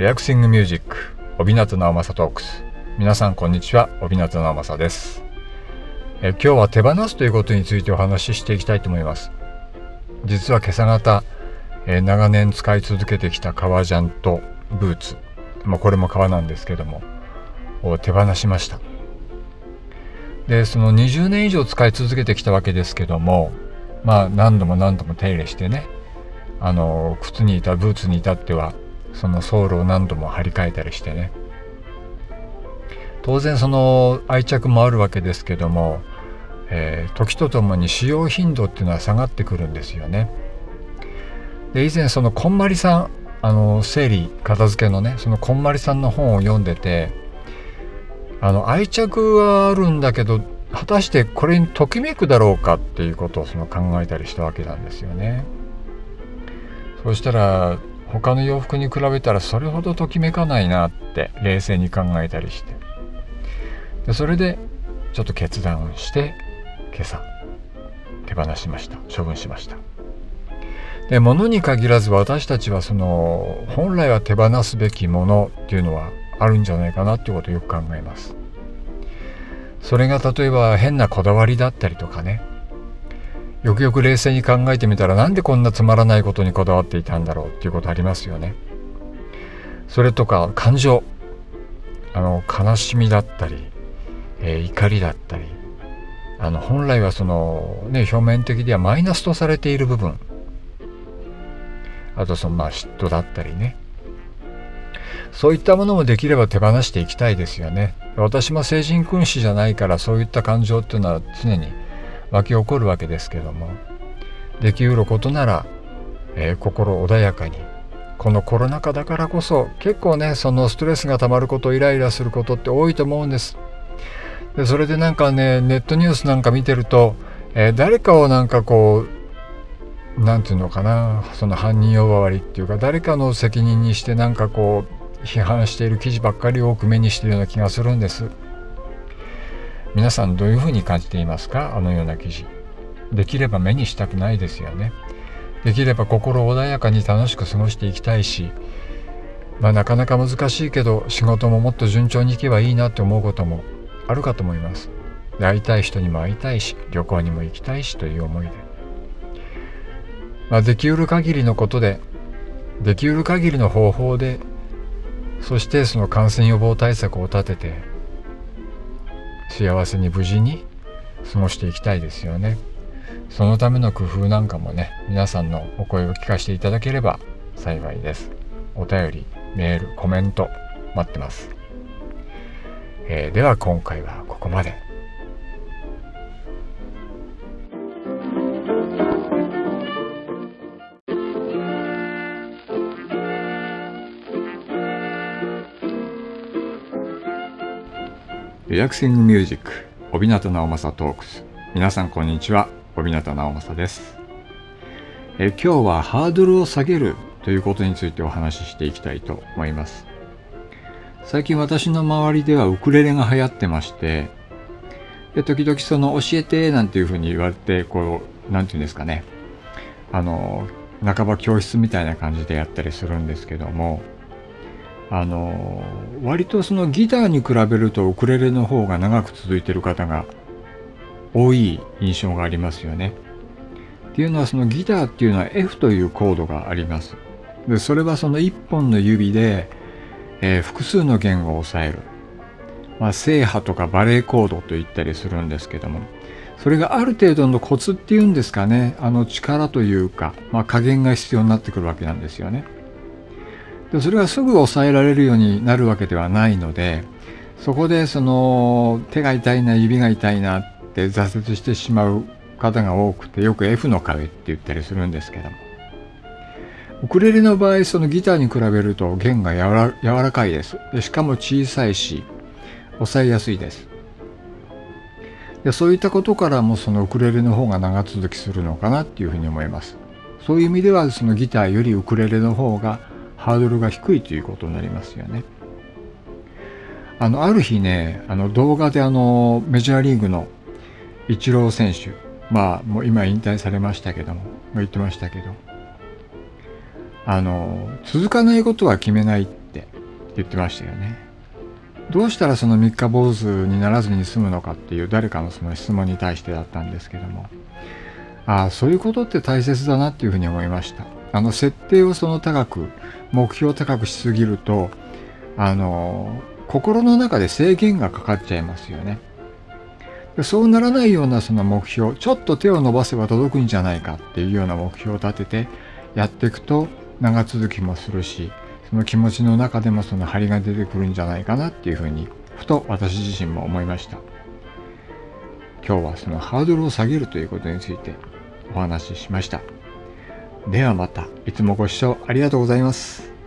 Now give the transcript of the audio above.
リラクシングミュージック帯名直政トークス皆さんこんにちは。帯名直政です。え今日は手放すということについてお話ししていきたいと思います。実は今朝方え長年使い続けてきた革ジャンとブーツ、まあ、これも革なんですけどもを手放しました。でその20年以上使い続けてきたわけですけどもまあ何度も何度も手入れしてねあの靴にいたブーツに至ってはそのソールを何度も張り替えたりしてね当然その愛着もあるわけですけども、えー、時とともに使用頻度っていうのは下がってくるんですよねで以前そのこんまりさんあの整理片付けのねそのこんまりさんの本を読んでてあの愛着はあるんだけど果たしてこれにときめくだろうかっていうことをその考えたりしたわけなんですよね。そうしたら他の洋服に比べたらそれほどときめかないなって冷静に考えたりして。でそれでちょっと決断をして今朝手放しました。処分しました。で物に限らず私たちはその本来は手放すべきものっていうのはあるんじゃないかなっていうことをよく考えます。それが例えば変なこだわりだったりとかね。よくよく冷静に考えてみたらなんでこんなつまらないことにこだわっていたんだろうっていうことありますよね。それとか感情。あの悲しみだったり、えー、怒りだったり。あの本来はその、ね、表面的ではマイナスとされている部分。あとそのまあ嫉妬だったりね。そういったものもできれば手放していきたいですよね。私も成人君子じゃないからそういった感情っていうのは常に湧き起こるわけですけども。できうることなら、えー、心穏やかに。このコロナ禍だからこそ結構ねそのストレスがたまることイライラすることって多いと思うんです。でそれでなんかねネットニュースなんか見てると、えー、誰かをなんかこう何て言うのかなその犯人呼ばわりっていうか誰かの責任にしてなんかこう批判している記事ばっかり多く目にしているような気がするんです。皆さんどういうふうに感じていますか？あのような記事。できれば目にしたくないですよね。できれば心穏やかに楽しく過ごしていきたいしまあなかなか難しいけど仕事ももっと順調にいけばいいなって思うこともあるかと思います。で会いたい人にも会いたいし旅行にも行きたいしという思いで、まあ、できうる限りのことでできうる限りの方法でそしてその感染予防対策を立てて幸せに無事に過ごしていきたいですよね。そのための工夫なんかもね皆さんのお声を聞かせていただければ幸いです。お便りメールコメント待ってます、えー、では今回はここまで。リラクシングミュージック、帯名直政トークス。皆さんこんにちは、帯名直政です。え今日はハードルを下げるということについてお話ししていきたいと思います。最近私の周りではウクレレが流行ってまして、で時々その教えてなんていうふうに言われて、こう、なんていうんですかね、あの、半ば教室みたいな感じでやったりするんですけども、あの割とそのギターに比べるとウクレレの方が長く続いてる方が多い印象がありますよね。っていうのはそのギターっていうのは F というコードがあります。でそれはその1本の指で、えー、複数の弦を押さえる。まあ、正波とかバレーコードと言ったりするんですけどもそれがある程度のコツっていうんですかねあの力というか、まあ、加減が必要になってくるわけなんですよね。でそれがすぐ抑えられるようになるわけではないのでそこでその手が痛いな指が痛いなって挫折してしまう方が多くてよく F の壁って言ったりするんですけども。ウクレレの場合そのギターに比べると弦が柔らかいです。でしかも小さいし抑えやすいです。でそういったことからもそのウクレレの方が長続きするのかなっていうふうに思います。そういう意味ではそのギターよりウクレレの方がハードルが低いということになりますよね。あの、ある日ね、あの動画であの、メジャーリーグのイチロー選手、まあ、もう今引退されましたけども、言ってましたけど、あの、続かないことは決めないって言ってましたよね。どうしたらその三日坊主にならずに済むのかっていう誰かのその質問に対してだったんですけども、ああ、そういうことって大切だなっていうふうに思いました。あの、設定をその高く、目標を高くしすぎると、あの、心の中で制限がかかっちゃいますよね。そうならないようなその目標、ちょっと手を伸ばせば届くんじゃないかっていうような目標を立ててやっていくと長続きもするし、その気持ちの中でもその張りが出てくるんじゃないかなっていうふうに、ふと私自身も思いました。今日はそのハードルを下げるということについてお話ししました。ではまた、いつもご視聴ありがとうございます。